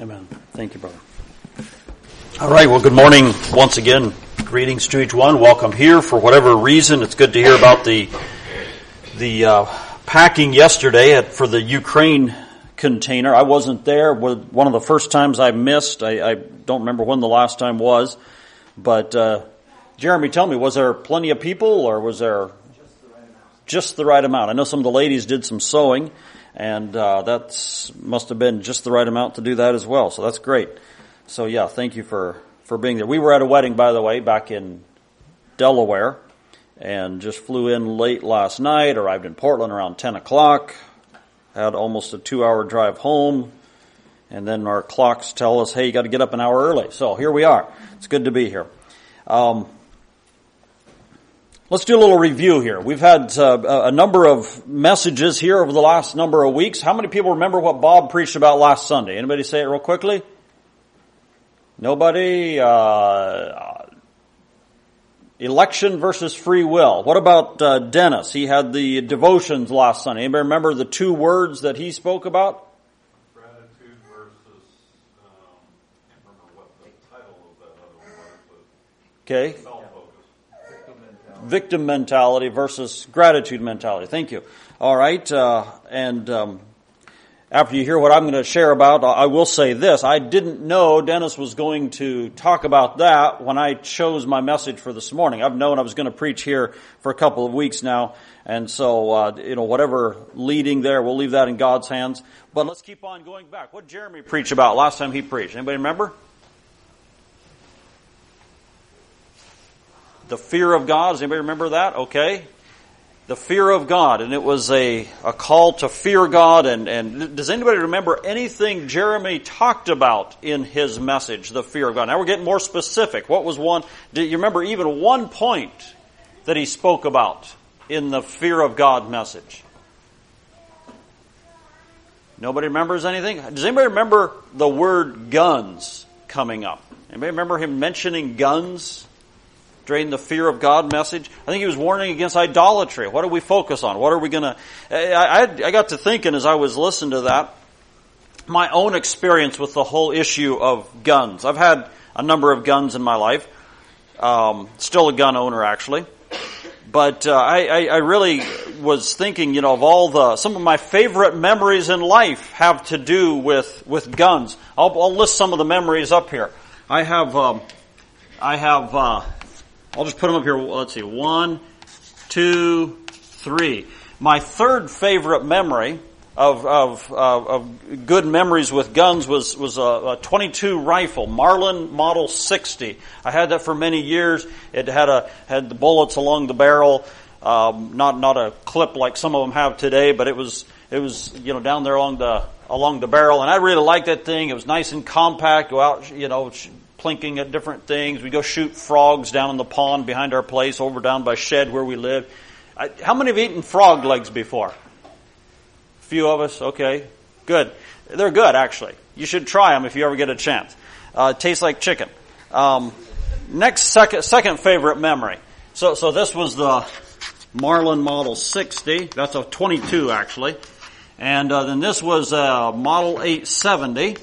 Amen. Thank you, brother. All right. Well, good morning once again. Greetings to each one. Welcome here for whatever reason. It's good to hear about the the uh, packing yesterday at, for the Ukraine container. I wasn't there. One of the first times I missed. I, I don't remember when the last time was, but uh, Jeremy, tell me, was there plenty of people, or was there just the right amount? I know some of the ladies did some sewing and uh, that must have been just the right amount to do that as well. So that's great. So yeah, thank you for for being there. We were at a wedding, by the way, back in Delaware, and just flew in late last night. Arrived in Portland around ten o'clock. Had almost a two-hour drive home, and then our clocks tell us, "Hey, you got to get up an hour early." So here we are. It's good to be here. Um, Let's do a little review here. We've had uh, a number of messages here over the last number of weeks. How many people remember what Bob preached about last Sunday? Anybody say it real quickly? Nobody? Uh, election versus free will. What about uh, Dennis? He had the devotions last Sunday. Anybody remember the two words that he spoke about? Gratitude versus, um, I can't remember what the title of that other one was. Okay victim mentality versus gratitude mentality. Thank you. All right, uh, and um, after you hear what I'm going to share about, I will say this: I didn't know Dennis was going to talk about that when I chose my message for this morning. I've known I was going to preach here for a couple of weeks now, and so uh, you know whatever leading there, we'll leave that in God's hands. But let's keep on going back. What Jeremy preach about last time he preached? Anybody remember? The fear of God. Does anybody remember that? Okay. The fear of God, and it was a, a call to fear God. And, and does anybody remember anything Jeremy talked about in his message, the fear of God? Now we're getting more specific. What was one? Do you remember even one point that he spoke about in the fear of God message? Nobody remembers anything? Does anybody remember the word guns coming up? Anybody remember him mentioning guns during the fear of God message. I think he was warning against idolatry. What do we focus on? What are we going to? I, I got to thinking as I was listening to that, my own experience with the whole issue of guns. I've had a number of guns in my life. Um, still a gun owner, actually. But uh, I, I, really was thinking, you know, of all the some of my favorite memories in life have to do with with guns. I'll, I'll list some of the memories up here. I have um, I have uh, I'll just put them up here. Let's see. One, two, three. My third favorite memory of, of, of good memories with guns was, was a, a 22 rifle, Marlin Model 60. I had that for many years. It had a, had the bullets along the barrel. Um, not, not a clip like some of them have today, but it was, it was, you know, down there along the, along the barrel. And I really liked that thing. It was nice and compact. Go out, you know, plinking at different things. We go shoot frogs down in the pond behind our place, over down by shed where we live. I, how many have eaten frog legs before? A few of us. Okay, good. They're good, actually. You should try them if you ever get a chance. Uh, tastes like chicken. Um, next, second, second favorite memory. So, so this was the Marlin Model 60. That's a 22, actually. And uh, then this was a Model 870.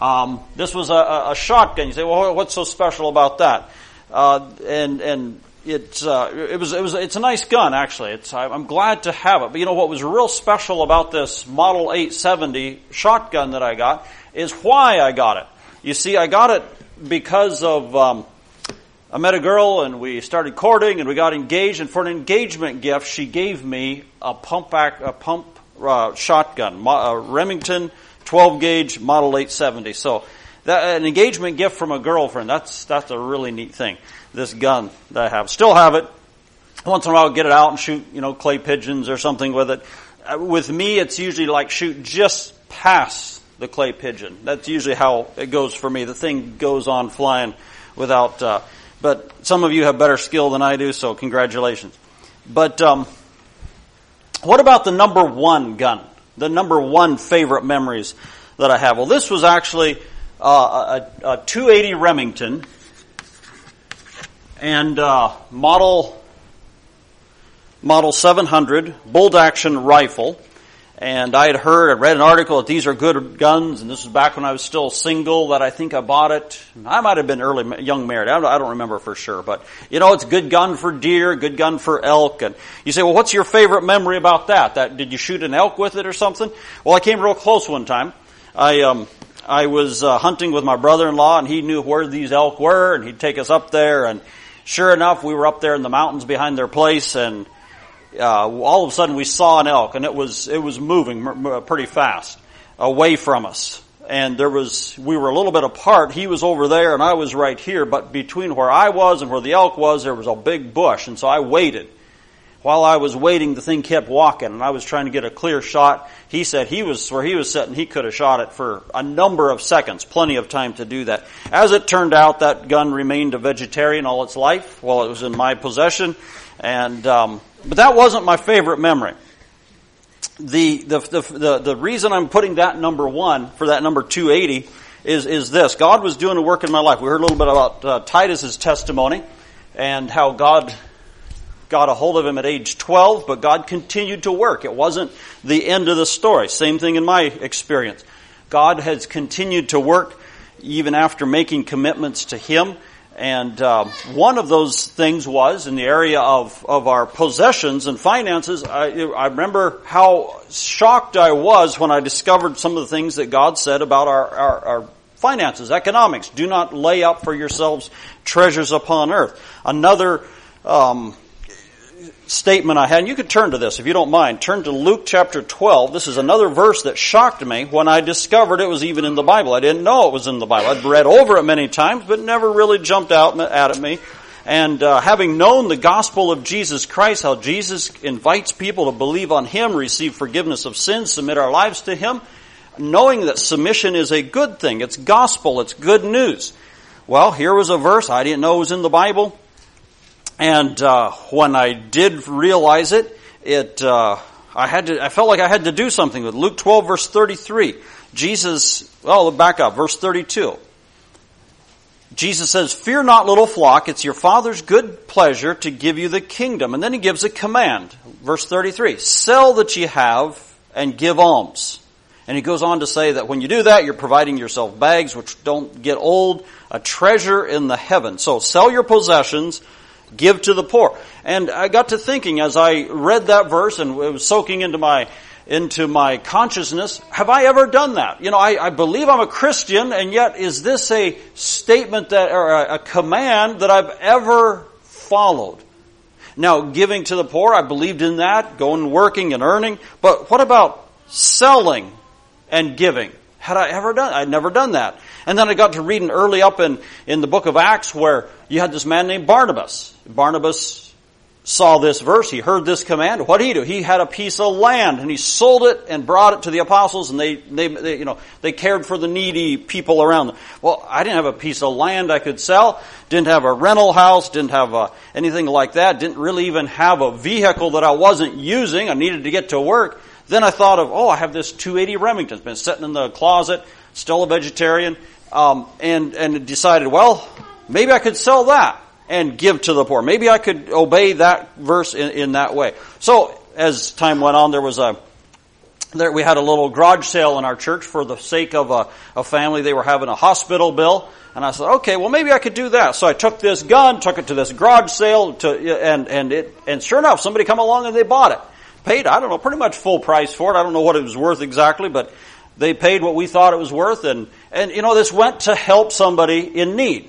Um, this was a, a, shotgun. You say, well, what's so special about that? Uh, and and it's uh, it was it was it's a nice gun actually. It's I'm glad to have it. But you know what was real special about this Model 870 shotgun that I got is why I got it. You see, I got it because of. Um, I met a girl and we started courting and we got engaged. And for an engagement gift, she gave me a pump back, a pump uh, shotgun, a Remington 12 gauge Model 870. So that, an engagement gift from a girlfriend, that's, that's a really neat thing. This gun that I have. Still have it. Once in a while I'll get it out and shoot, you know, clay pigeons or something with it. Uh, with me, it's usually like shoot just past the clay pigeon. That's usually how it goes for me. The thing goes on flying without, uh, but some of you have better skill than I do, so congratulations. But, um, what about the number one gun? The number one favorite memories that I have. Well, this was actually uh, a, a, 280 Remington and uh, model model 700 bolt action rifle. And I had heard, I read an article that these are good guns, and this was back when I was still single that I think I bought it. I might have been early, young married. I don't, remember for sure, but you know, it's good gun for deer, good gun for elk. And you say, well, what's your favorite memory about that? That, did you shoot an elk with it or something? Well, I came real close one time. I, um, I was uh, hunting with my brother-in-law and he knew where these elk were and he'd take us up there and sure enough, we were up there in the mountains behind their place and uh, all of a sudden we saw an elk and it was it was moving pretty fast away from us. And there was we were a little bit apart. He was over there and i was right here but between where i was and where the elk was there was a big bush. And so i waited. While i was waiting the thing kept walking and i was trying to get a clear shot. He said he was where he was sitting he could have shot it for a number of seconds plenty of time to do that. As it turned out that gun remained a vegetarian all its life while it was in my possession and um, but that wasn't my favorite memory. The, the, the, the, the reason I'm putting that number one for that number 280 is, is this. God was doing a work in my life. We heard a little bit about uh, Titus's testimony and how God got a hold of him at age 12, but God continued to work. It wasn't the end of the story. Same thing in my experience. God has continued to work even after making commitments to Him and uh, one of those things was in the area of, of our possessions and finances. I, I remember how shocked I was when I discovered some of the things that God said about our, our, our finances, economics. Do not lay up for yourselves treasures upon earth. Another um, statement I had, and you could turn to this if you don't mind. Turn to Luke chapter 12. This is another verse that shocked me when I discovered it was even in the Bible. I didn't know it was in the Bible. I'd read over it many times, but never really jumped out at me. And uh, having known the gospel of Jesus Christ, how Jesus invites people to believe on Him, receive forgiveness of sins, submit our lives to Him, knowing that submission is a good thing. It's gospel. It's good news. Well, here was a verse I didn't know was in the Bible. And uh, when I did realize it, it uh, I had to. I felt like I had to do something with Luke 12 verse 33. Jesus. Well, back up verse 32. Jesus says, "Fear not, little flock; it's your Father's good pleasure to give you the kingdom." And then he gives a command. Verse 33: "Sell that ye have and give alms." And he goes on to say that when you do that, you're providing yourself bags which don't get old, a treasure in the heavens. So sell your possessions give to the poor. And I got to thinking as I read that verse and it was soaking into my into my consciousness, have I ever done that? You know, I, I believe I'm a Christian, and yet is this a statement that or a, a command that I've ever followed? Now, giving to the poor, I believed in that, going working and earning, but what about selling and giving? Had I ever done? I'd never done that. And then I got to reading early up in, in the book of Acts where you had this man named Barnabas. Barnabas saw this verse. He heard this command. What did he do? He had a piece of land and he sold it and brought it to the apostles and they, they, they, you know, they cared for the needy people around them. Well, I didn't have a piece of land I could sell. Didn't have a rental house. Didn't have a, uh, anything like that. Didn't really even have a vehicle that I wasn't using. I needed to get to work. Then I thought of, oh, I have this 280 Remington. It's been sitting in the closet, still a vegetarian, um, and, and decided, well, maybe I could sell that and give to the poor. Maybe I could obey that verse in, in that way. So, as time went on, there was a, there, we had a little garage sale in our church for the sake of a, a family. They were having a hospital bill. And I said, okay, well maybe I could do that. So I took this gun, took it to this garage sale, to, and, and it, and sure enough, somebody come along and they bought it paid, I don't know, pretty much full price for it. I don't know what it was worth exactly, but they paid what we thought it was worth. And, and you know, this went to help somebody in need.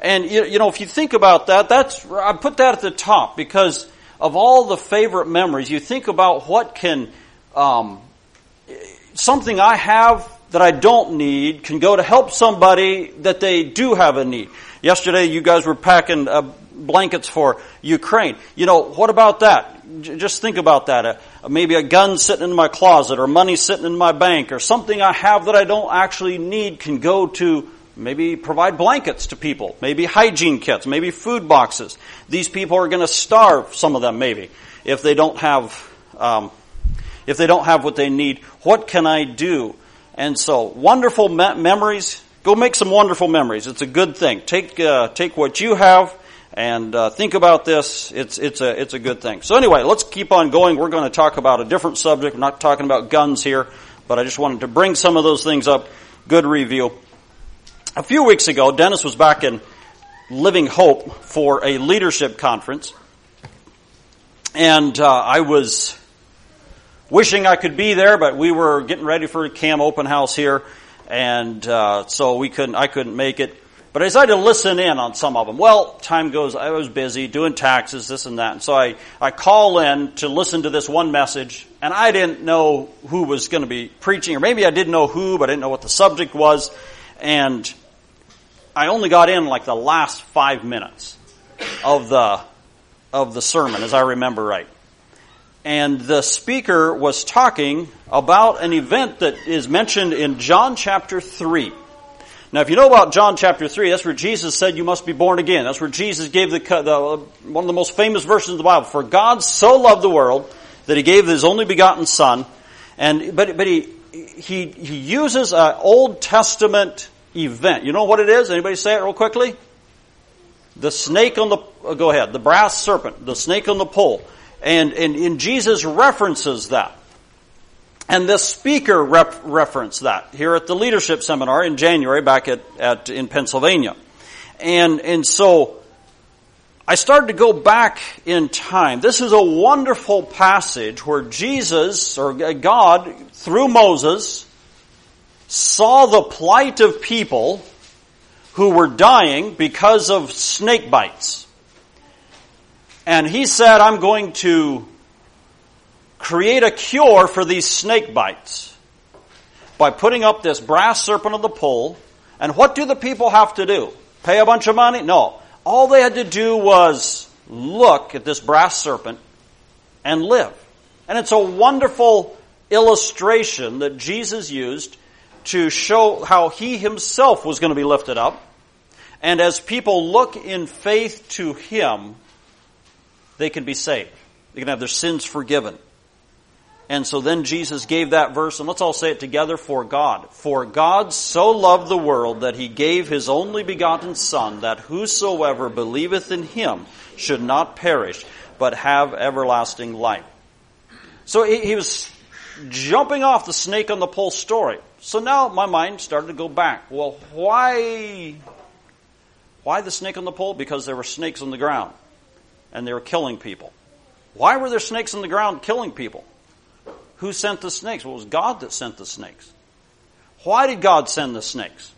And, you, you know, if you think about that, that's, I put that at the top because of all the favorite memories, you think about what can, um, something I have that I don't need can go to help somebody that they do have a need. Yesterday, you guys were packing uh, blankets for Ukraine. You know, what about that? just think about that. Uh, maybe a gun sitting in my closet or money sitting in my bank or something I have that I don't actually need can go to maybe provide blankets to people, maybe hygiene kits, maybe food boxes. These people are going to starve, some of them maybe, if they don't have, um, if they don't have what they need. What can I do? And so, wonderful me- memories. Go make some wonderful memories. It's a good thing. Take uh, take what you have and uh, think about this. It's it's a it's a good thing. So anyway, let's keep on going. We're going to talk about a different subject. I'm not talking about guns here, but I just wanted to bring some of those things up. Good review. A few weeks ago, Dennis was back in Living Hope for a leadership conference, and uh, I was wishing I could be there, but we were getting ready for a CAM open house here, and uh, so we couldn't. I couldn't make it. But I decided to listen in on some of them. Well, time goes. I was busy doing taxes, this and that, and so I I call in to listen to this one message, and I didn't know who was going to be preaching, or maybe I didn't know who, but I didn't know what the subject was, and I only got in like the last five minutes of the of the sermon, as I remember right and the speaker was talking about an event that is mentioned in John chapter 3. Now, if you know about John chapter 3, that's where Jesus said you must be born again. That's where Jesus gave the, the one of the most famous verses of the Bible. For God so loved the world that he gave his only begotten son. And, but, but he, he, he uses an Old Testament event. You know what it is? Anybody say it real quickly? The snake on the, uh, go ahead, the brass serpent, the snake on the pole. And, and, and Jesus references that. And this speaker rep- referenced that here at the leadership seminar in January back at, at in Pennsylvania. And, and so I started to go back in time. This is a wonderful passage where Jesus or God through Moses saw the plight of people who were dying because of snake bites. And he said, I'm going to create a cure for these snake bites by putting up this brass serpent on the pole. And what do the people have to do? Pay a bunch of money? No. All they had to do was look at this brass serpent and live. And it's a wonderful illustration that Jesus used to show how he himself was going to be lifted up. And as people look in faith to him, they can be saved. They can have their sins forgiven. And so then Jesus gave that verse, and let's all say it together for God. For God so loved the world that he gave his only begotten Son, that whosoever believeth in him should not perish, but have everlasting life. So he, he was jumping off the snake on the pole story. So now my mind started to go back. Well, why, why the snake on the pole? Because there were snakes on the ground and they were killing people. Why were there snakes on the ground killing people? Who sent the snakes? Well, it was God that sent the snakes. Why did God send the snakes?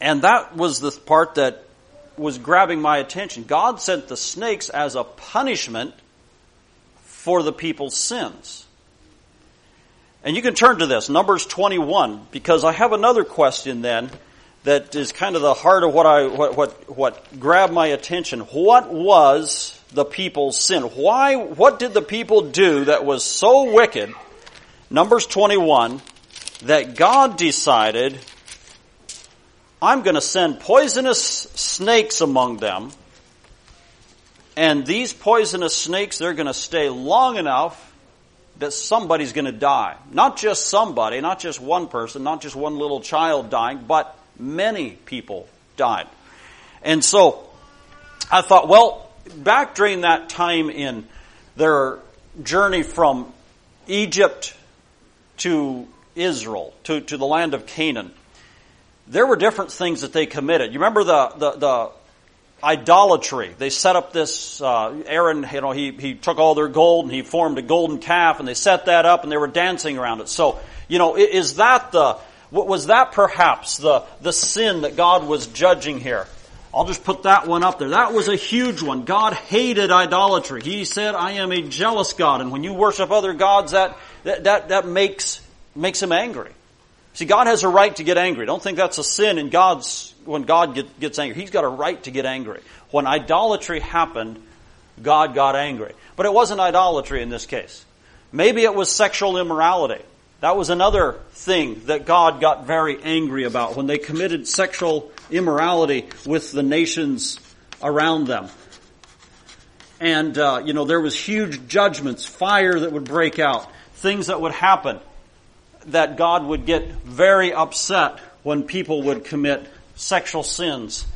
And that was the part that was grabbing my attention. God sent the snakes as a punishment for the people's sins. And you can turn to this, Numbers 21, because I have another question then that is kind of the heart of what I what what, what grabbed my attention. What was the people's sin? Why what did the people do that was so wicked? Numbers 21 that God decided I'm going to send poisonous snakes among them. And these poisonous snakes, they're going to stay long enough that somebody's going to die. Not just somebody, not just one person, not just one little child dying, but many people died. And so I thought, well, back during that time in their journey from Egypt to Israel, to, to the land of Canaan, there were different things that they committed. You remember the, the, the idolatry. They set up this, uh, Aaron, you know, he, he took all their gold and he formed a golden calf and they set that up and they were dancing around it. So, you know, is that the, was that perhaps the, the sin that God was judging here? I'll just put that one up there. That was a huge one. God hated idolatry. He said, I am a jealous God. And when you worship other gods, that, that, that, that makes, makes him angry. See, God has a right to get angry. Don't think that's a sin in God's, when God get, gets angry. He's got a right to get angry. When idolatry happened, God got angry. But it wasn't idolatry in this case. Maybe it was sexual immorality. That was another thing that God got very angry about when they committed sexual immorality with the nations around them. And, uh, you know, there was huge judgments, fire that would break out, things that would happen that God would get very upset when people would commit sexual sins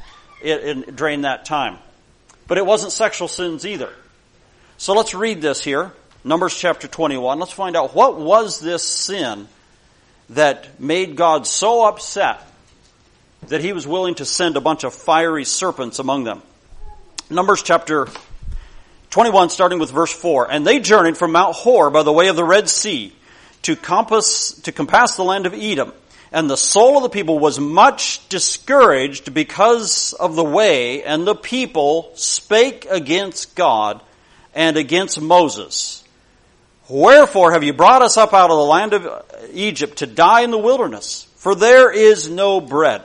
in, in, during that time. But it wasn't sexual sins either. So let's read this here. Numbers chapter 21. Let's find out what was this sin that made God so upset that he was willing to send a bunch of fiery serpents among them. Numbers chapter 21 starting with verse 4. And they journeyed from Mount Hor by the way of the Red Sea to compass, to compass the land of Edom. And the soul of the people was much discouraged because of the way, and the people spake against God and against Moses. Wherefore have you brought us up out of the land of Egypt to die in the wilderness? For there is no bread,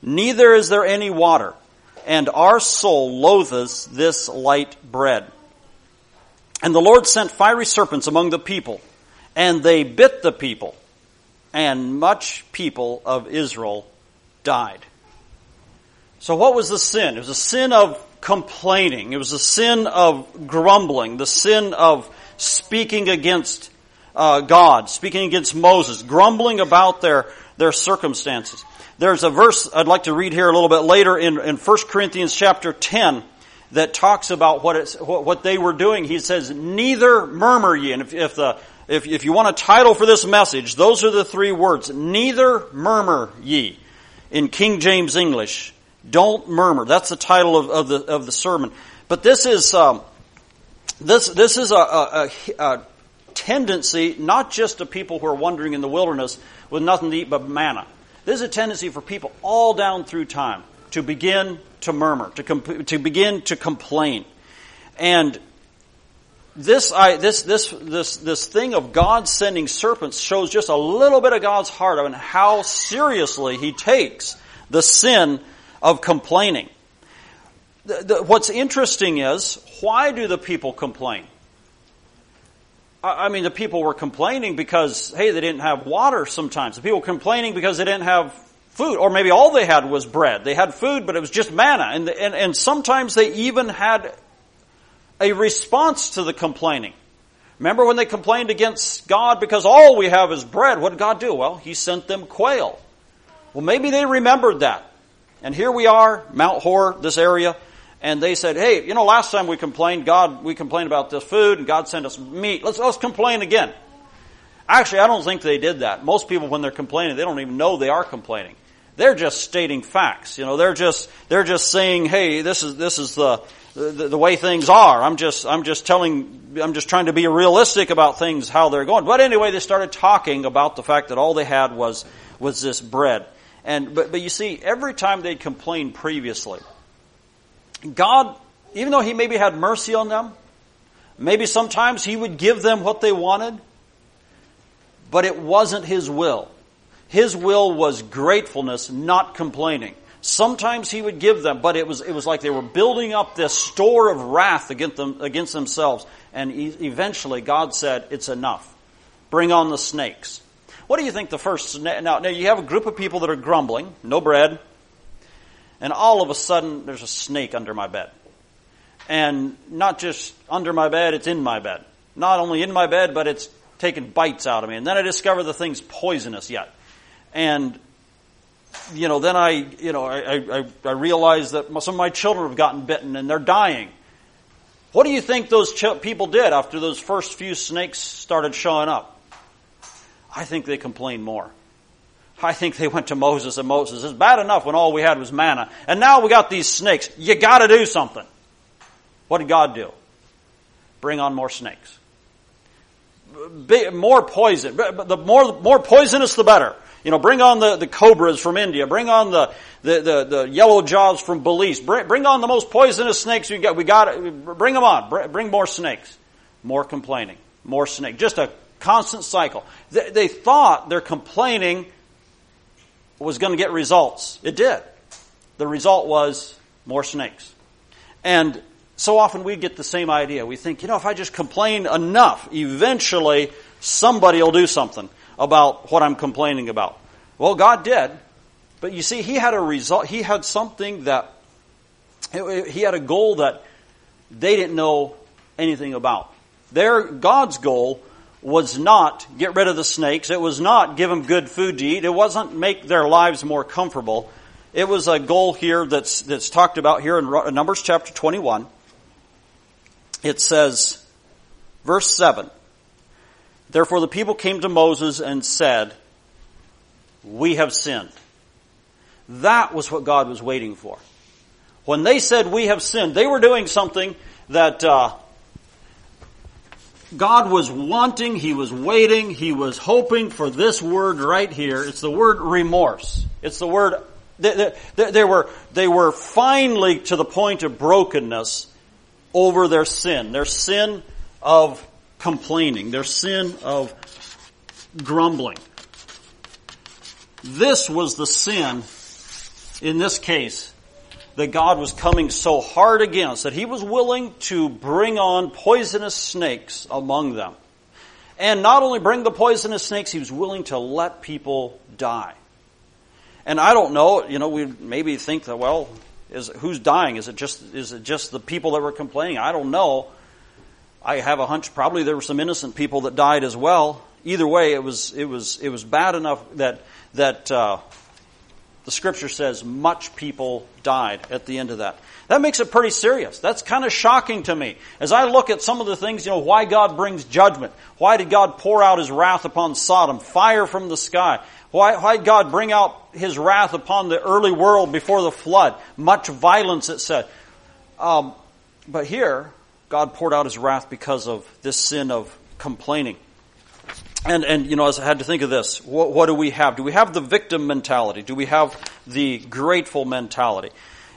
neither is there any water, and our soul loatheth this light bread. And the Lord sent fiery serpents among the people, and they bit the people and much people of Israel died. So what was the sin? It was a sin of complaining. It was a sin of grumbling, the sin of speaking against uh, God, speaking against Moses, grumbling about their, their circumstances. There's a verse I'd like to read here a little bit later in, in 1 Corinthians chapter 10 that talks about what, it's, what, what they were doing. He says, neither murmur ye. And if, if the if, if you want a title for this message, those are the three words. Neither murmur ye. In King James English. Don't murmur. That's the title of, of the, of the sermon. But this is, um, this, this is a, a, a, tendency, not just of people who are wandering in the wilderness with nothing to eat but manna. This is a tendency for people all down through time to begin to murmur, to, comp- to begin to complain. And this, I, this, this, this, this thing of God sending serpents shows just a little bit of God's heart and how seriously He takes the sin of complaining. The, the, what's interesting is, why do the people complain? I, I mean, the people were complaining because, hey, they didn't have water sometimes. The people complaining because they didn't have food, or maybe all they had was bread. They had food, but it was just manna. And, and, and sometimes they even had a response to the complaining. Remember when they complained against God because all we have is bread? What did God do? Well, He sent them quail. Well, maybe they remembered that. And here we are, Mount Hor, this area, and they said, hey, you know, last time we complained, God, we complained about this food and God sent us meat. Let's, let's complain again. Actually, I don't think they did that. Most people, when they're complaining, they don't even know they are complaining. They're just stating facts. You know, they're just, they're just saying, hey, this is, this is the, the, the, way things are. I'm just, I'm just telling, I'm just trying to be realistic about things, how they're going. But anyway, they started talking about the fact that all they had was, was this bread. And, but, but you see, every time they'd complained previously, God, even though He maybe had mercy on them, maybe sometimes He would give them what they wanted, but it wasn't His will. His will was gratefulness, not complaining. Sometimes he would give them, but it was, it was like they were building up this store of wrath against, them, against themselves. And eventually God said, it's enough. Bring on the snakes. What do you think the first, now, now you have a group of people that are grumbling, no bread, and all of a sudden there's a snake under my bed. And not just under my bed, it's in my bed. Not only in my bed, but it's taking bites out of me. And then I discover the thing's poisonous yet. And you know, then I, you know, I, I, I realized that some of my children have gotten bitten and they're dying. What do you think those ch- people did after those first few snakes started showing up? I think they complained more. I think they went to Moses and Moses, it's bad enough when all we had was manna. And now we got these snakes. You gotta do something. What did God do? Bring on more snakes. More poison. The more, more poisonous, the better. You know, bring on the, the cobras from India. Bring on the, the, the, the yellow jaws from Belize. Bring, bring on the most poisonous snakes we got. We got. Bring them on. Bring, bring more snakes. More complaining. More snake. Just a constant cycle. They, they thought their complaining was going to get results. It did. The result was more snakes. And so often we get the same idea. We think, you know, if I just complain enough, eventually somebody will do something about what I'm complaining about. Well, God did. But you see, He had a result, He had something that, He had a goal that they didn't know anything about. Their, God's goal was not get rid of the snakes. It was not give them good food to eat. It wasn't make their lives more comfortable. it was a goal here that's, that's talked about here in Numbers chapter 21. It says, verse 7, Therefore the people came to Moses and said, We have sinned. That was what God was waiting for. When they said, We have sinned, they were doing something that uh, God was wanting, He was waiting, He was hoping for this word right here. It's the word remorse. It's the word they, they, they, were, they were finally to the point of brokenness over their sin, their sin of complaining, their sin of grumbling. This was the sin, in this case, that God was coming so hard against that He was willing to bring on poisonous snakes among them. And not only bring the poisonous snakes, He was willing to let people die. And I don't know, you know, we maybe think that, well, is who's dying? Is it just is it just the people that were complaining? I don't know. I have a hunch probably there were some innocent people that died as well. Either way, it was it was it was bad enough that that uh, the scripture says much people died at the end of that. That makes it pretty serious. That's kind of shocking to me. As I look at some of the things, you know, why God brings judgment. Why did God pour out His wrath upon Sodom? Fire from the sky. Why, why did God bring out His wrath upon the early world before the flood? Much violence, it said. Um, but here, God poured out His wrath because of this sin of complaining. And, and, you know, as I had to think of this, what, what do we have? Do we have the victim mentality? Do we have the grateful mentality?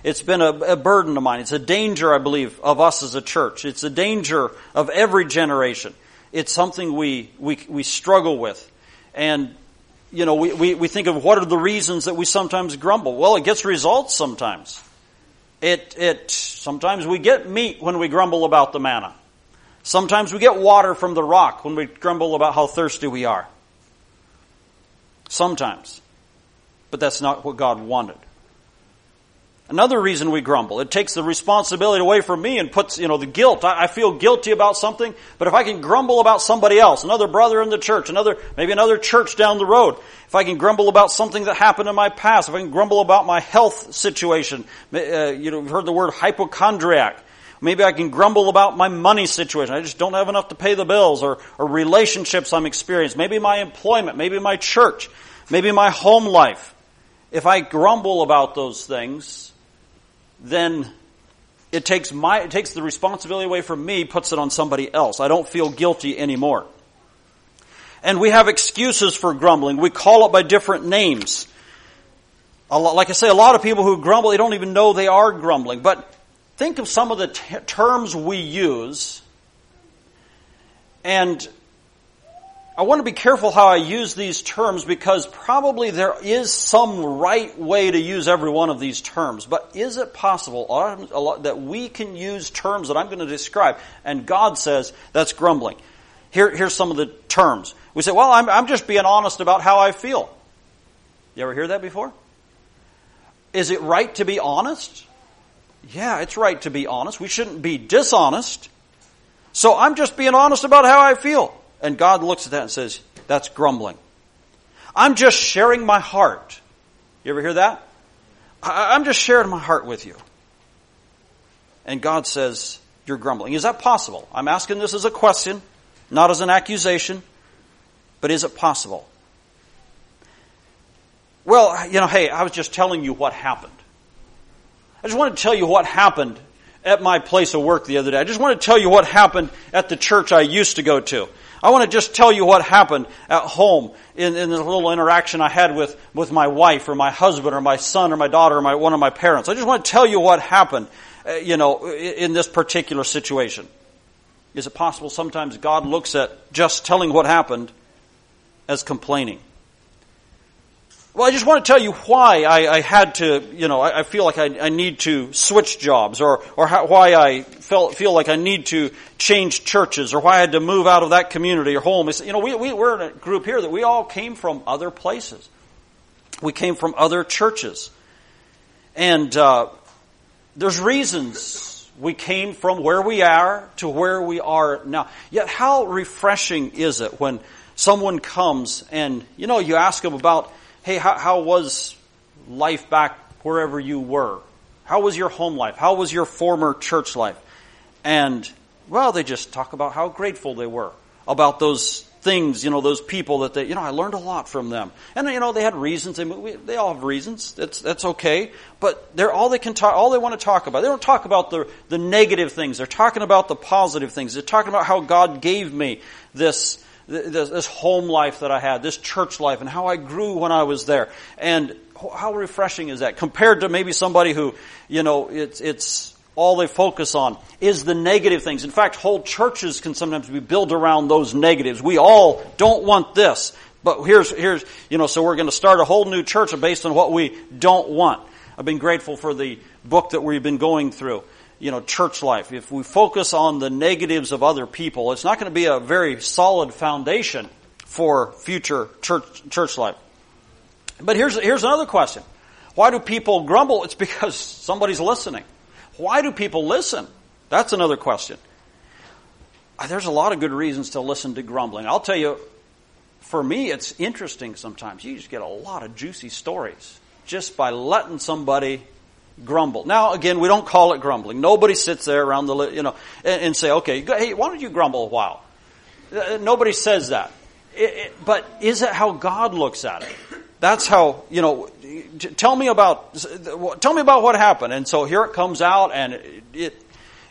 It's been a, a, burden of mine. It's a danger, I believe, of us as a church. It's a danger of every generation. It's something we, we, we struggle with. And, you know, we, we, we think of what are the reasons that we sometimes grumble. Well, it gets results sometimes. It, it, sometimes we get meat when we grumble about the manna. Sometimes we get water from the rock when we grumble about how thirsty we are. Sometimes. But that's not what God wanted. Another reason we grumble, it takes the responsibility away from me and puts, you know, the guilt. I, I, feel guilty about something, but if I can grumble about somebody else, another brother in the church, another, maybe another church down the road, if I can grumble about something that happened in my past, if I can grumble about my health situation, uh, you know, you've heard the word hypochondriac. Maybe I can grumble about my money situation. I just don't have enough to pay the bills or, or relationships I'm experiencing. Maybe my employment, maybe my church, maybe my home life. If I grumble about those things, then it takes my, it takes the responsibility away from me, puts it on somebody else. I don't feel guilty anymore. And we have excuses for grumbling. We call it by different names. Lot, like I say, a lot of people who grumble, they don't even know they are grumbling. But think of some of the t- terms we use, and I want to be careful how I use these terms because probably there is some right way to use every one of these terms. But is it possible that we can use terms that I'm going to describe and God says that's grumbling? Here, here's some of the terms. We say, well, I'm, I'm just being honest about how I feel. You ever hear that before? Is it right to be honest? Yeah, it's right to be honest. We shouldn't be dishonest. So I'm just being honest about how I feel. And God looks at that and says, that's grumbling. I'm just sharing my heart. You ever hear that? I'm just sharing my heart with you. And God says, you're grumbling. Is that possible? I'm asking this as a question, not as an accusation, but is it possible? Well, you know, hey, I was just telling you what happened. I just want to tell you what happened at my place of work the other day. I just want to tell you what happened at the church I used to go to. I want to just tell you what happened at home in, in the little interaction I had with, with my wife or my husband or my son or my daughter or my, one of my parents. I just want to tell you what happened, uh, you know, in this particular situation. Is it possible sometimes God looks at just telling what happened as complaining? Well, I just want to tell you why I, I had to, you know, I, I feel like I, I, need to switch jobs or, or how, why I felt, feel like I need to change churches or why I had to move out of that community or home. It's, you know, we, we, we're in a group here that we all came from other places. We came from other churches. And, uh, there's reasons we came from where we are to where we are now. Yet how refreshing is it when someone comes and, you know, you ask them about hey, how, how was life back wherever you were? How was your home life? How was your former church life? And, well, they just talk about how grateful they were about those things, you know, those people that they, you know, I learned a lot from them. And, you know, they had reasons. They, they all have reasons. That's, that's okay. But they're all they can talk, all they want to talk about. They don't talk about the, the negative things. They're talking about the positive things. They're talking about how God gave me this, this, this home life that I had, this church life, and how I grew when I was there. And how refreshing is that compared to maybe somebody who, you know, it's, it's, all they focus on is the negative things. In fact, whole churches can sometimes be built around those negatives. We all don't want this. But here's, here's, you know, so we're going to start a whole new church based on what we don't want. I've been grateful for the book that we've been going through. You know, church life. If we focus on the negatives of other people, it's not going to be a very solid foundation for future church, church life. But here's, here's another question. Why do people grumble? It's because somebody's listening. Why do people listen? That's another question. Uh, there's a lot of good reasons to listen to grumbling. I'll tell you, for me, it's interesting sometimes. You just get a lot of juicy stories just by letting somebody grumble. Now, again, we don't call it grumbling. Nobody sits there around the, you know, and, and say, okay, hey, why don't you grumble a while? Uh, nobody says that. It, it, but is it how God looks at it? That's how, you know, tell me about, tell me about what happened. And so here it comes out and it,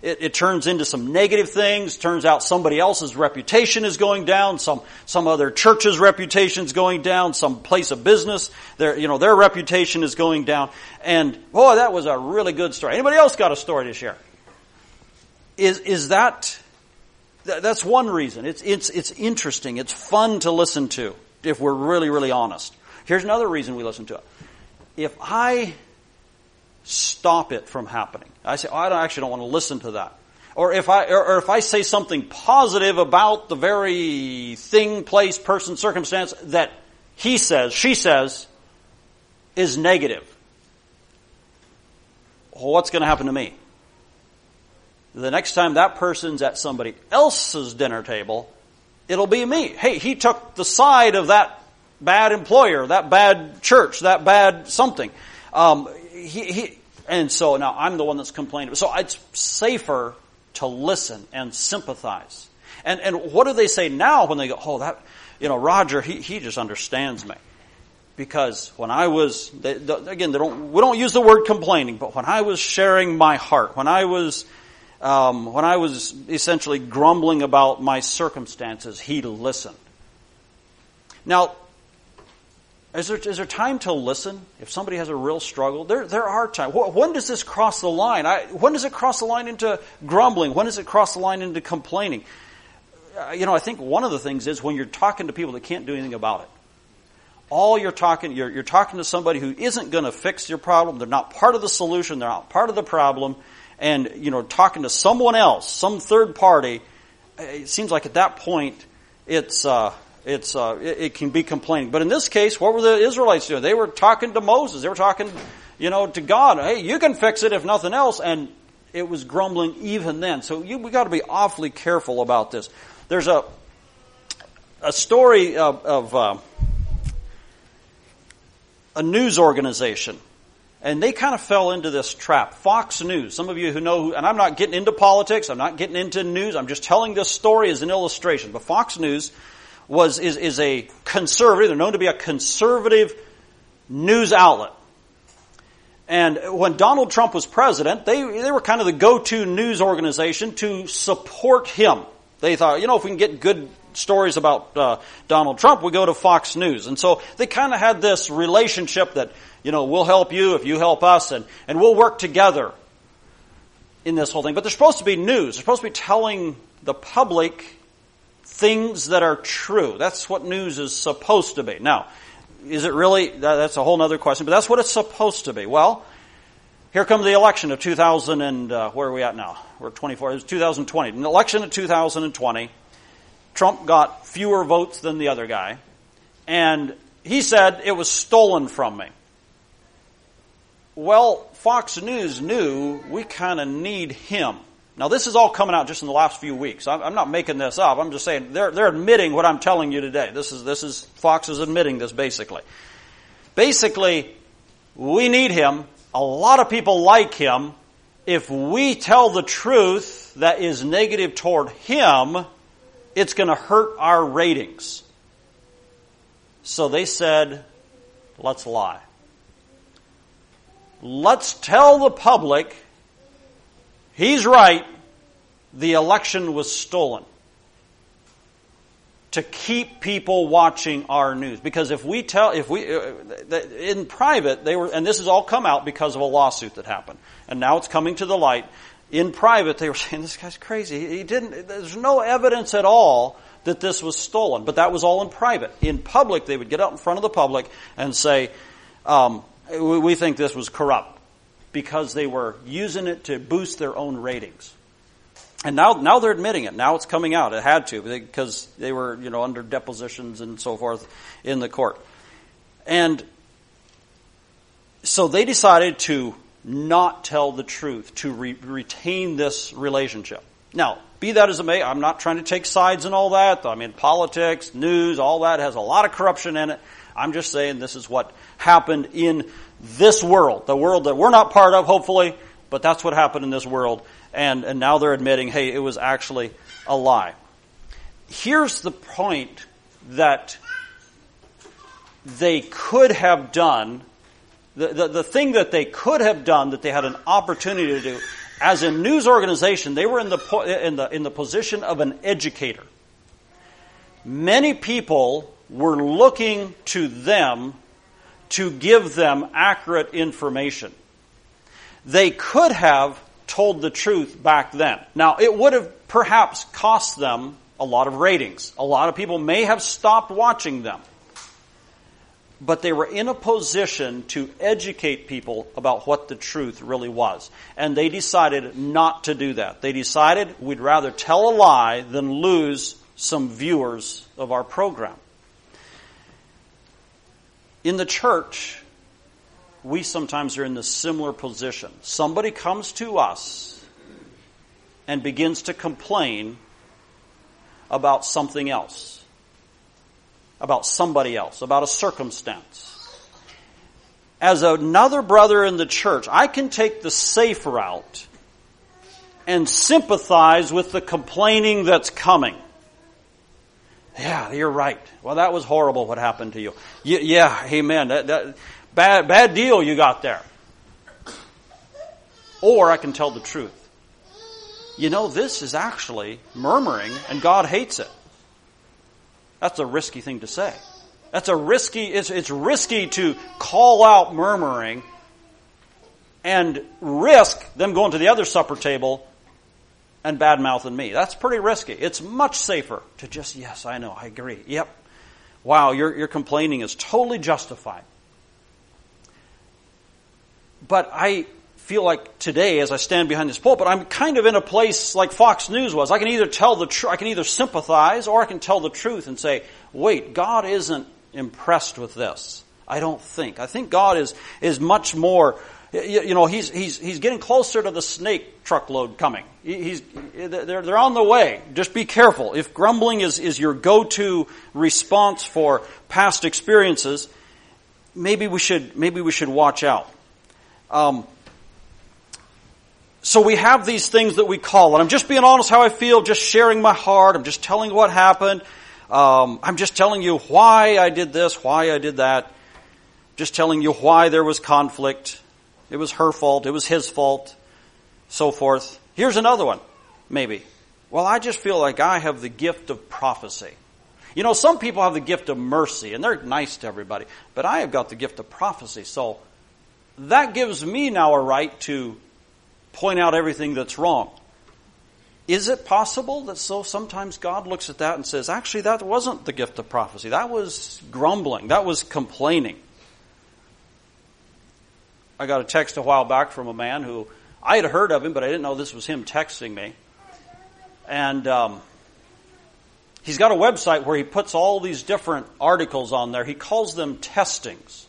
it, it, turns into some negative things. Turns out somebody else's reputation is going down. Some, some other church's reputation is going down. Some place of business, their, you know, their reputation is going down. And boy, that was a really good story. Anybody else got a story to share? Is, is that, that's one reason. It's, it's, it's interesting. It's fun to listen to if we're really, really honest. Here's another reason we listen to it. If I stop it from happening, I say, oh, I don't, actually don't want to listen to that. Or if I, or, or if I say something positive about the very thing, place, person, circumstance that he says, she says, is negative. Well, what's going to happen to me? The next time that person's at somebody else's dinner table, it'll be me. Hey, he took the side of that bad employer, that bad church, that bad something. Um, he, he, and so now I'm the one that's complaining. So it's safer to listen and sympathize. And, and what do they say now when they go, oh, that, you know, Roger, he, he just understands me. Because when I was, they, again, they don't, we don't use the word complaining, but when I was sharing my heart, when I was, um, when I was essentially grumbling about my circumstances, he listened. Now, is there, is there time to listen if somebody has a real struggle? There, there are times. When does this cross the line? I, when does it cross the line into grumbling? When does it cross the line into complaining? Uh, you know, I think one of the things is when you're talking to people that can't do anything about it. All you're talking, you're, you're talking to somebody who isn't going to fix your problem. They're not part of the solution. They're not part of the problem. And, you know, talking to someone else, some third party, it seems like at that point, it's, uh, it's uh, it, it, can be complaining. But in this case, what were the Israelites doing? They were talking to Moses. They were talking, you know, to God. Hey, you can fix it if nothing else. And it was grumbling even then. So you, we got to be awfully careful about this. There's a a story of, of uh, a news organization. And they kind of fell into this trap. Fox News. Some of you who know, and I'm not getting into politics, I'm not getting into news, I'm just telling this story as an illustration. But Fox News was, is, is a conservative, they're known to be a conservative news outlet. And when Donald Trump was president, they, they were kind of the go-to news organization to support him. They thought, you know, if we can get good stories about uh, Donald Trump, we go to Fox News. And so they kind of had this relationship that, you know, we'll help you if you help us, and, and we'll work together in this whole thing. But they're supposed to be news. They're supposed to be telling the public things that are true. That's what news is supposed to be. Now, is it really? That's a whole other question, but that's what it's supposed to be. Well, here comes the election of 2000 and, uh, where are we at now? We're 24, it was 2020. An election of 2020. Trump got fewer votes than the other guy. And he said it was stolen from me. Well, Fox News knew we kind of need him. Now, this is all coming out just in the last few weeks. I'm not making this up. I'm just saying they're, they're admitting what I'm telling you today. This is, this is, Fox is admitting this basically. Basically, we need him a lot of people like him. If we tell the truth that is negative toward him, it's going to hurt our ratings. So they said, let's lie. Let's tell the public he's right. The election was stolen to keep people watching our news. Because if we tell, if we, uh, in private, they were, and this has all come out because of a lawsuit that happened. And now it's coming to the light. In private, they were saying, this guy's crazy. He didn't, there's no evidence at all that this was stolen. But that was all in private. In public, they would get out in front of the public and say, um, we think this was corrupt. Because they were using it to boost their own ratings. And now, now they're admitting it. Now it's coming out. It had to because they were, you know, under depositions and so forth in the court. And so they decided to not tell the truth, to re- retain this relationship. Now, be that as it may, I'm not trying to take sides and all that. I mean, politics, news, all that has a lot of corruption in it. I'm just saying this is what happened in this world, the world that we're not part of, hopefully, but that's what happened in this world and, and now they're admitting, hey, it was actually a lie. Here's the point that they could have done, the, the, the thing that they could have done that they had an opportunity to do, as a news organization, they were in the, in the, in the position of an educator. Many people were looking to them to give them accurate information. They could have told the truth back then. Now, it would have perhaps cost them a lot of ratings. A lot of people may have stopped watching them. But they were in a position to educate people about what the truth really was. And they decided not to do that. They decided we'd rather tell a lie than lose some viewers of our program. In the church, we sometimes are in the similar position. Somebody comes to us and begins to complain about something else, about somebody else, about a circumstance. As another brother in the church, I can take the safe route and sympathize with the complaining that's coming. Yeah, you're right. Well, that was horrible what happened to you. Yeah, amen. That, that, Bad, bad deal you got there. Or I can tell the truth. You know, this is actually murmuring and God hates it. That's a risky thing to say. That's a risky, it's, it's risky to call out murmuring and risk them going to the other supper table and bad mouthing me. That's pretty risky. It's much safer to just, yes, I know, I agree. Yep. Wow, your, your complaining is totally justified. But I feel like today, as I stand behind this pulpit, I'm kind of in a place like Fox News was. I can either tell the truth, I can either sympathize, or I can tell the truth and say, wait, God isn't impressed with this. I don't think. I think God is, is much more, you, know, he's, he's, he's getting closer to the snake truckload coming. He's, they're, they're on the way. Just be careful. If grumbling is, is your go-to response for past experiences, maybe we should, maybe we should watch out. Um, so we have these things that we call, and I'm just being honest how I feel, just sharing my heart. I'm just telling what happened. Um, I'm just telling you why I did this, why I did that. Just telling you why there was conflict. It was her fault. It was his fault. So forth. Here's another one, maybe. Well, I just feel like I have the gift of prophecy. You know, some people have the gift of mercy, and they're nice to everybody, but I have got the gift of prophecy. So that gives me now a right to point out everything that's wrong. Is it possible that so sometimes God looks at that and says, actually, that wasn't the gift of prophecy. That was grumbling. That was complaining. I got a text a while back from a man who I had heard of him, but I didn't know this was him texting me. And um, he's got a website where he puts all these different articles on there. He calls them testings.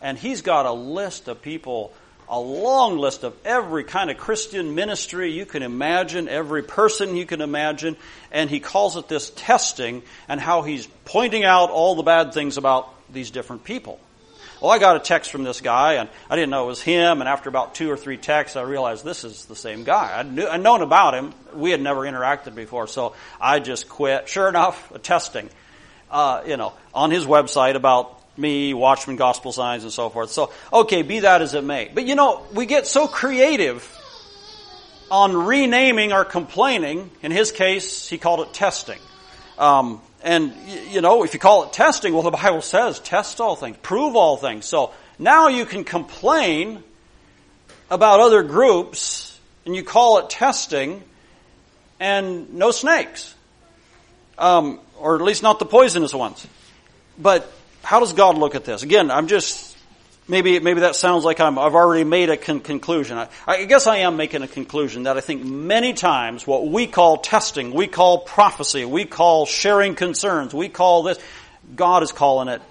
And he's got a list of people, a long list of every kind of Christian ministry you can imagine, every person you can imagine. And he calls it this testing and how he's pointing out all the bad things about these different people. Well, I got a text from this guy and I didn't know it was him. And after about two or three texts, I realized this is the same guy. I knew, I'd known about him. We had never interacted before. So I just quit. Sure enough, a testing, uh, you know, on his website about me, Watchman Gospel Signs and so forth. So, okay, be that as it may. But you know, we get so creative on renaming our complaining. In his case, he called it testing. Um, and, you know, if you call it testing, well, the Bible says test all things, prove all things. So now you can complain about other groups and you call it testing and no snakes. Um, or at least not the poisonous ones. But how does God look at this? Again, I'm just maybe maybe that sounds like i have already made a con- conclusion. I, I, guess I am making a conclusion that I think many times what we call testing, we call prophecy, we call sharing concerns, we call this, God is calling it.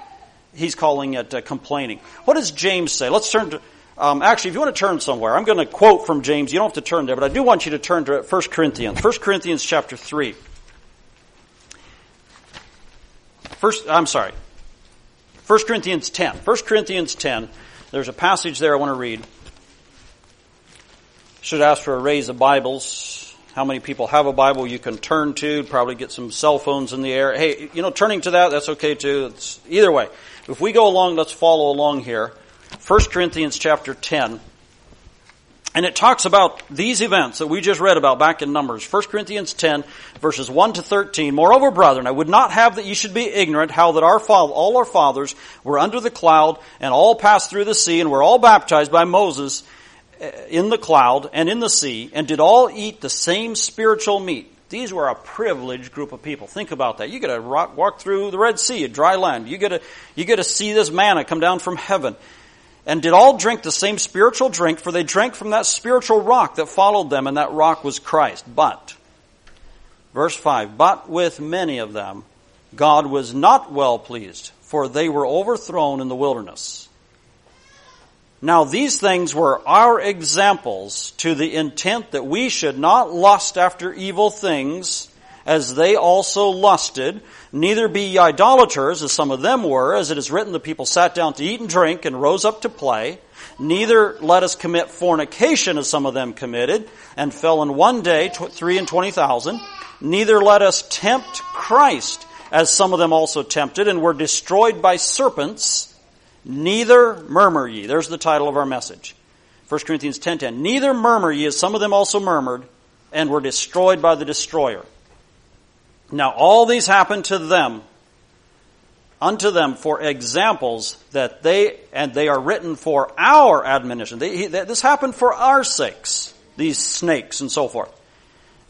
He's calling it uh, complaining. What does James say? Let's turn to. Um, actually, if you want to turn somewhere, I'm going to quote from James. You don't have to turn there, but I do want you to turn to 1 Corinthians. 1 Corinthians chapter 3. First, I'm sorry. 1 Corinthians 10. 1 Corinthians 10. There's a passage there I want to read. Should ask for a raise of Bibles. How many people have a Bible you can turn to? Probably get some cell phones in the air. Hey, you know, turning to that, that's okay too. It's, either way. If we go along, let's follow along here. 1 Corinthians chapter 10. And it talks about these events that we just read about back in Numbers. 1 Corinthians 10 verses 1 to 13. Moreover, brethren, I would not have that you should be ignorant how that our father, all our fathers were under the cloud and all passed through the sea and were all baptized by Moses eh, in the cloud and in the sea and did all eat the same spiritual meat. These were a privileged group of people. Think about that. You get to walk through the Red Sea, a dry land. You get to, you get to see this manna come down from heaven and did all drink the same spiritual drink, for they drank from that spiritual rock that followed them, and that rock was Christ. But, verse 5, but with many of them God was not well pleased, for they were overthrown in the wilderness. Now these things were our examples to the intent that we should not lust after evil things, as they also lusted. Neither be ye idolaters, as some of them were, as it is written, the people sat down to eat and drink and rose up to play. Neither let us commit fornication, as some of them committed, and fell in one day three and twenty thousand. Neither let us tempt Christ, as some of them also tempted, and were destroyed by serpents. Neither murmur ye. There's the title of our message. 1 Corinthians 10.10. Neither murmur ye, as some of them also murmured, and were destroyed by the destroyer. Now all these happened to them, unto them for examples that they, and they are written for our admonition. They, he, this happened for our sakes, these snakes and so forth.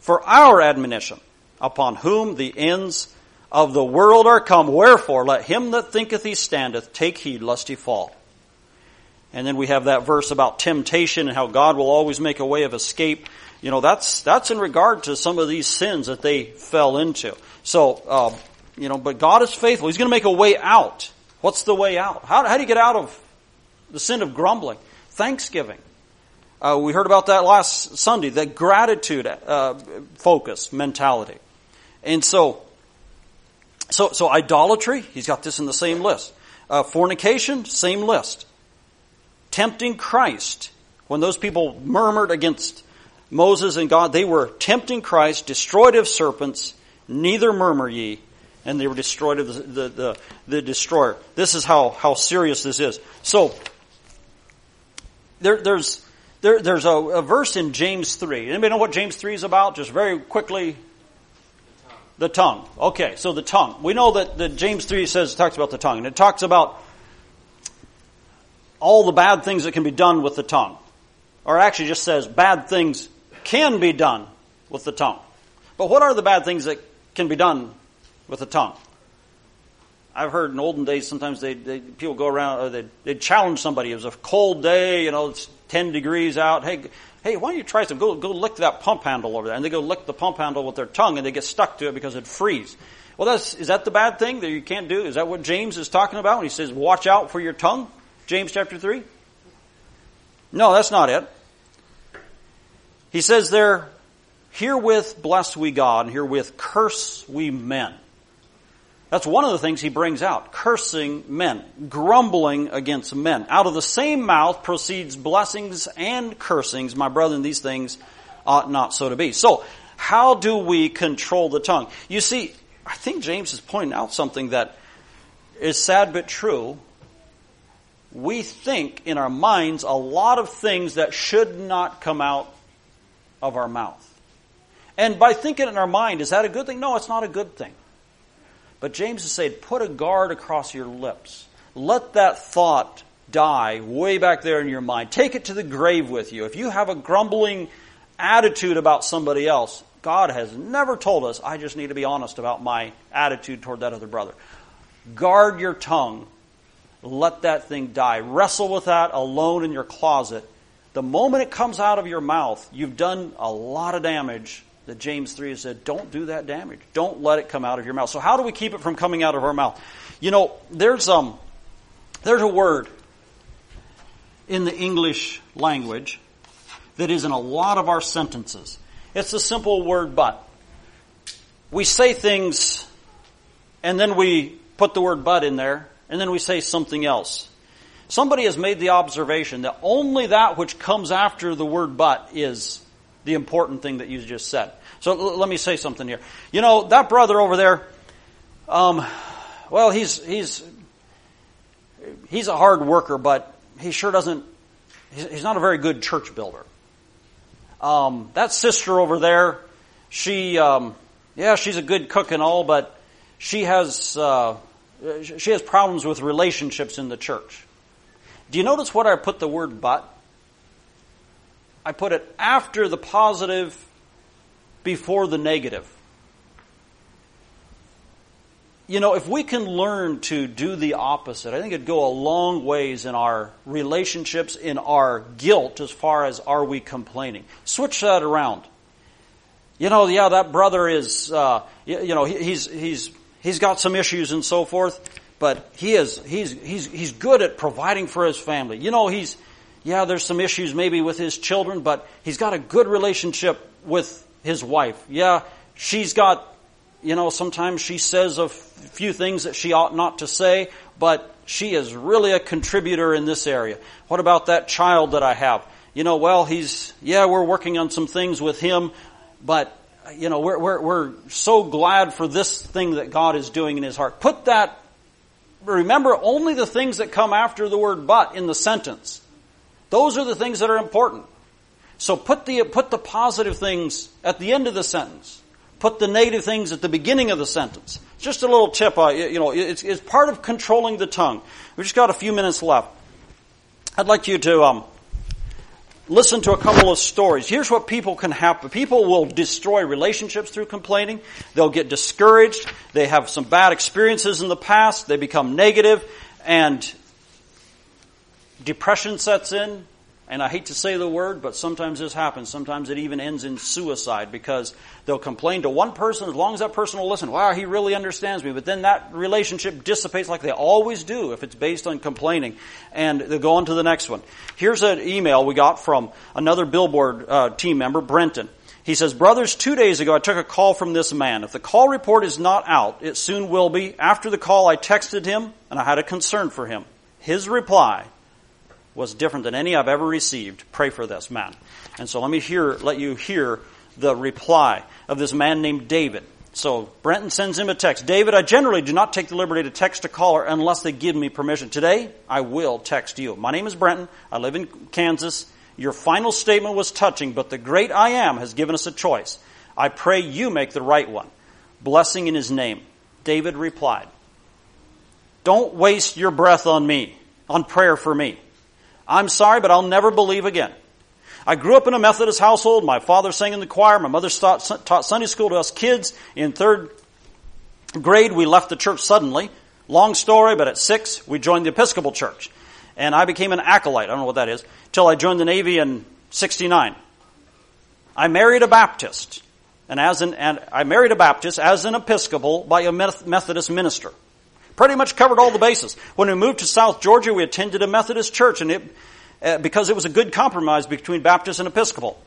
For our admonition, upon whom the ends of the world are come. Wherefore, let him that thinketh he standeth take heed lest he fall. And then we have that verse about temptation and how God will always make a way of escape you know, that's, that's in regard to some of these sins that they fell into. So, uh, you know, but God is faithful. He's going to make a way out. What's the way out? How, how do you get out of the sin of grumbling? Thanksgiving. Uh, we heard about that last Sunday, the gratitude uh, focus mentality. And so, so, so idolatry, he's got this in the same list. Uh, fornication, same list. Tempting Christ, when those people murmured against Moses and God, they were tempting Christ, destroyed of serpents, neither murmur ye, and they were destroyed of the, the, the, the destroyer. This is how, how serious this is. So, there, there's, there, there's a, a, verse in James 3. Anybody know what James 3 is about? Just very quickly. The tongue. Okay, so the tongue. We know that, that James 3 says, talks about the tongue, and it talks about all the bad things that can be done with the tongue. Or actually just says bad things can be done with the tongue. But what are the bad things that can be done with the tongue? I've heard in olden days sometimes they, they people go around they they challenge somebody. It was a cold day, you know, it's ten degrees out. Hey, hey, why don't you try some? Go go lick that pump handle over there, and they go lick the pump handle with their tongue, and they get stuck to it because it freezes. Well, that's is that the bad thing that you can't do? Is that what James is talking about when he says, "Watch out for your tongue"? James chapter three. No, that's not it. He says there, herewith bless we God, and herewith curse we men. That's one of the things he brings out. Cursing men, grumbling against men. Out of the same mouth proceeds blessings and cursings. My brethren, these things ought not so to be. So, how do we control the tongue? You see, I think James is pointing out something that is sad but true. We think in our minds a lot of things that should not come out of our mouth. And by thinking in our mind, is that a good thing? No, it's not a good thing. But James is saying, put a guard across your lips. Let that thought die way back there in your mind. Take it to the grave with you. If you have a grumbling attitude about somebody else, God has never told us, I just need to be honest about my attitude toward that other brother. Guard your tongue. Let that thing die. Wrestle with that alone in your closet. The moment it comes out of your mouth, you've done a lot of damage that James 3 has said, don't do that damage. Don't let it come out of your mouth. So how do we keep it from coming out of our mouth? You know, there's um there's a word in the English language that is in a lot of our sentences. It's the simple word but. We say things and then we put the word but in there and then we say something else. Somebody has made the observation that only that which comes after the word but is the important thing that you just said. So l- let me say something here. You know, that brother over there, um, well, he's, he's, he's a hard worker, but he sure doesn't, he's not a very good church builder. Um, that sister over there, she, um, yeah, she's a good cook and all, but she has, uh, she has problems with relationships in the church. Do you notice what I put the word but? I put it after the positive before the negative. You know, if we can learn to do the opposite, I think it'd go a long ways in our relationships, in our guilt as far as are we complaining. Switch that around. You know, yeah, that brother is, uh, you know, he's, he's, he's got some issues and so forth, but he is, he's, he's, he's good at providing for his family. You know, he's, yeah, there's some issues maybe with his children, but he's got a good relationship with his wife. Yeah, she's got, you know, sometimes she says a few things that she ought not to say, but she is really a contributor in this area. What about that child that I have? You know, well, he's, yeah, we're working on some things with him, but, you know, we're, we're, we're so glad for this thing that God is doing in his heart. Put that, remember only the things that come after the word but in the sentence. Those are the things that are important. So put the, put the positive things at the end of the sentence. Put the negative things at the beginning of the sentence. Just a little tip, uh, you know, it's, it's part of controlling the tongue. We've just got a few minutes left. I'd like you to um, listen to a couple of stories. Here's what people can happen. People will destroy relationships through complaining. They'll get discouraged. They have some bad experiences in the past. They become negative and depression sets in. And I hate to say the word, but sometimes this happens. Sometimes it even ends in suicide because they'll complain to one person as long as that person will listen. Wow, he really understands me. But then that relationship dissipates like they always do if it's based on complaining. And they'll go on to the next one. Here's an email we got from another billboard uh, team member, Brenton. He says, Brothers, two days ago I took a call from this man. If the call report is not out, it soon will be. After the call, I texted him and I had a concern for him. His reply was different than any I've ever received. Pray for this man. And so let me hear, let you hear the reply of this man named David. So Brenton sends him a text. David, I generally do not take the liberty to text a caller unless they give me permission. Today, I will text you. My name is Brenton. I live in Kansas. Your final statement was touching, but the great I am has given us a choice. I pray you make the right one. Blessing in his name. David replied, Don't waste your breath on me, on prayer for me. I'm sorry, but I'll never believe again. I grew up in a Methodist household. My father sang in the choir. My mother taught, taught Sunday school to us kids. In third grade, we left the church suddenly. Long story, but at six, we joined the Episcopal Church. And I became an acolyte. I don't know what that is. Till I joined the Navy in 69. I married a Baptist. And as an, and I married a Baptist as an Episcopal by a Methodist minister. Pretty much covered all the bases. When we moved to South Georgia, we attended a Methodist church, and it, uh, because it was a good compromise between Baptist and Episcopal.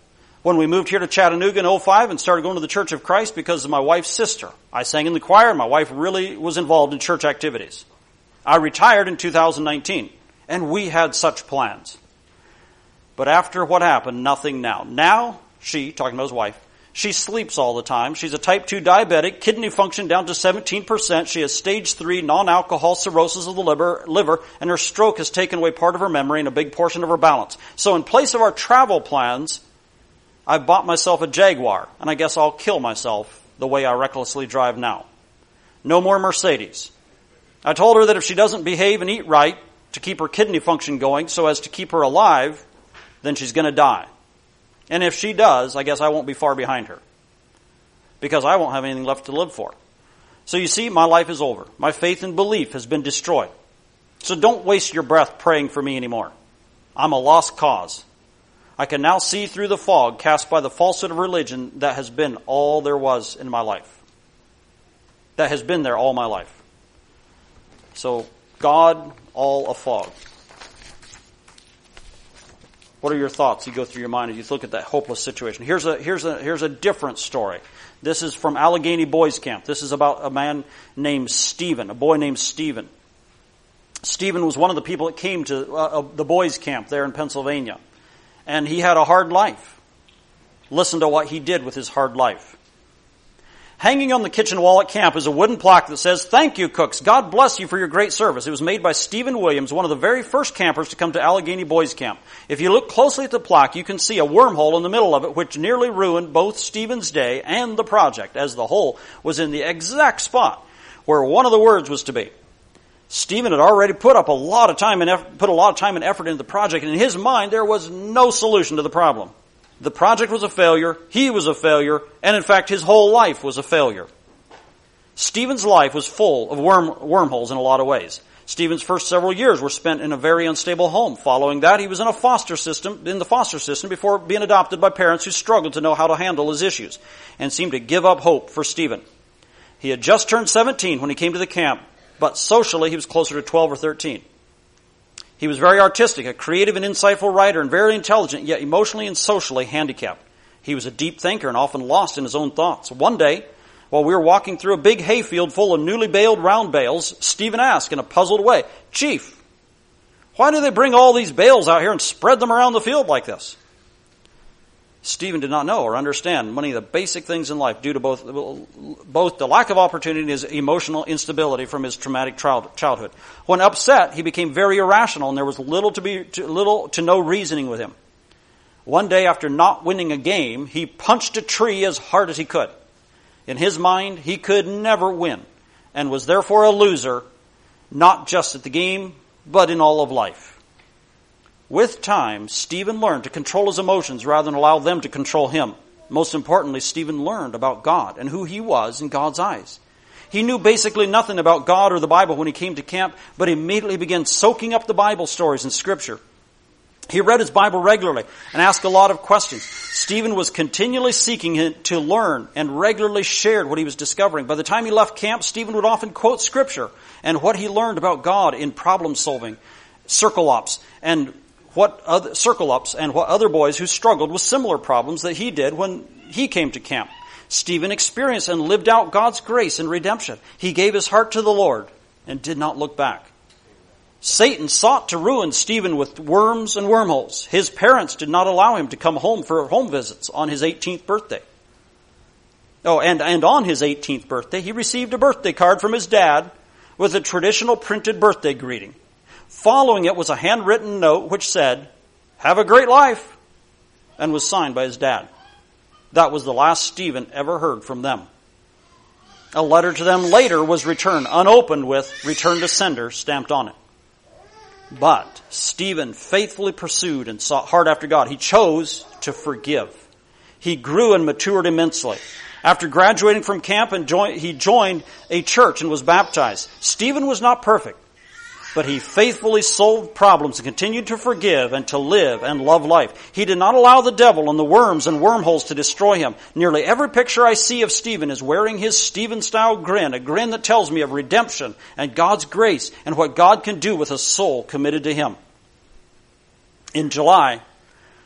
when we moved here to Chattanooga in 05 and started going to the Church of Christ because of my wife's sister. I sang in the choir my wife really was involved in church activities. I retired in 2019 and we had such plans. But after what happened, nothing now. Now, she, talking about his wife, she sleeps all the time. She's a type 2 diabetic, kidney function down to 17%. She has stage 3 non-alcohol cirrhosis of the liver, liver, and her stroke has taken away part of her memory and a big portion of her balance. So in place of our travel plans, I've bought myself a Jaguar, and I guess I'll kill myself the way I recklessly drive now. No more Mercedes. I told her that if she doesn't behave and eat right to keep her kidney function going so as to keep her alive, then she's to die. And if she does, I guess I won't be far behind her. Because I won't have anything left to live for. So you see, my life is over. My faith and belief has been destroyed. So don't waste your breath praying for me anymore. I'm a lost cause. I can now see through the fog cast by the falsehood of religion that has been all there was in my life. That has been there all my life. So, God, all a fog. What are your thoughts you go through your mind as you look at that hopeless situation? Here's a, here's a, here's a different story. This is from Allegheny Boys Camp. This is about a man named Stephen, a boy named Stephen. Stephen was one of the people that came to uh, uh the boys camp there in Pennsylvania and he had a hard life. Listen to what he did with his hard life. Hanging on the kitchen wall at camp is a wooden plaque that says, Thank you, cooks. God bless you for your great service. It was made by Stephen Williams, one of the very first campers to come to Allegheny Boys Camp. If you look closely at the plaque, you can see a wormhole in the middle of it, which nearly ruined both Stephen's day and the project, as the hole was in the exact spot where one of the words was to be. Stephen had already put up a lot of time and effort, put a lot of time and effort into the project, and in his mind there was no solution to the problem. The project was a failure, he was a failure, and in fact his whole life was a failure. Stephen's life was full of worm, wormholes in a lot of ways. Stephen's first several years were spent in a very unstable home. Following that, he was in a foster system, in the foster system before being adopted by parents who struggled to know how to handle his issues and seemed to give up hope for Stephen. He had just turned 17 when he came to the camp but socially he was closer to 12 or 13. He was very artistic, a creative and insightful writer, and very intelligent, yet emotionally and socially handicapped. He was a deep thinker and often lost in his own thoughts. One day, while we were walking through a big hayfield full of newly baled round bales, Stephen asked in a puzzled way, Chief, why do they bring all these bales out here and spread them around the field like this? Stephen did not know or understand many of the basic things in life due to both, both the lack of opportunity and his emotional instability from his traumatic childhood. When upset, he became very irrational and there was little to be, little to no reasoning with him. One day after not winning a game, he punched a tree as hard as he could. In his mind, he could never win and was therefore a loser, not just at the game, but in all of life. With time, Stephen learned to control his emotions rather than allow them to control him. Most importantly, Stephen learned about God and who he was in God's eyes. He knew basically nothing about God or the Bible when he came to camp, but immediately began soaking up the Bible stories and scripture. He read his Bible regularly and asked a lot of questions. Stephen was continually seeking to learn and regularly shared what he was discovering. By the time he left camp, Stephen would often quote scripture and what he learned about God in problem solving, circle ops, and what other, circle ups and what other boys who struggled with similar problems that he did when he came to camp. Stephen experienced and lived out God's grace and redemption. He gave his heart to the Lord and did not look back. Satan sought to ruin Stephen with worms and wormholes. His parents did not allow him to come home for home visits on his 18th birthday. Oh, and, and on his 18th birthday, he received a birthday card from his dad with a traditional printed birthday greeting. Following it was a handwritten note which said, Have a great life, and was signed by his dad. That was the last Stephen ever heard from them. A letter to them later was returned unopened with return to sender stamped on it. But Stephen faithfully pursued and sought hard after God. He chose to forgive. He grew and matured immensely. After graduating from camp and join, he joined a church and was baptized. Stephen was not perfect but he faithfully solved problems and continued to forgive and to live and love life. He did not allow the devil and the worms and wormholes to destroy him. Nearly every picture I see of Stephen is wearing his Stephen style grin, a grin that tells me of redemption and God's grace and what God can do with a soul committed to him. In July,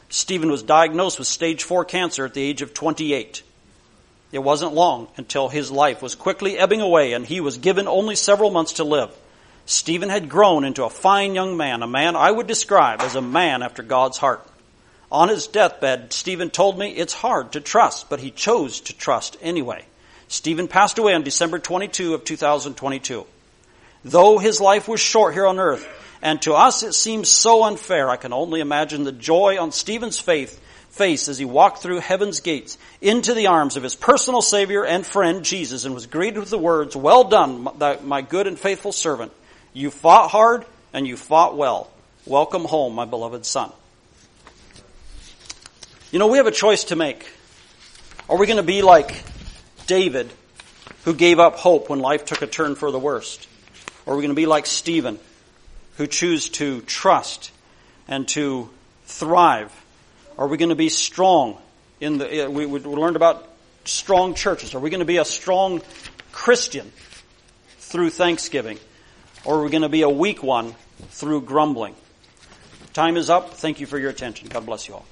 Stephen was diagnosed with stage 4 cancer at the age of 28. It wasn't long until his life was quickly ebbing away and he was given only several months to live. Stephen had grown into a fine young man, a man I would describe as a man after God's heart. On his deathbed, Stephen told me it's hard to trust, but he chose to trust anyway. Stephen passed away on December 22 of 2022. Though his life was short here on earth, and to us it seems so unfair, I can only imagine the joy on Stephen's faith, face as he walked through heaven's gates into the arms of his personal Savior and friend Jesus and was greeted with the words, Well done, my good and faithful servant. You fought hard and you fought well. Welcome home, my beloved son. You know, we have a choice to make. Are we going to be like David, who gave up hope when life took a turn for the worst? Or are we going to be like Stephen, who choose to trust and to thrive? Are we going to be strong in the, uh, we, we learned about strong churches. Are we going to be a strong Christian through thanksgiving? Or we're we going to be a weak one through grumbling? Time is up. Thank you for your attention. God bless you all.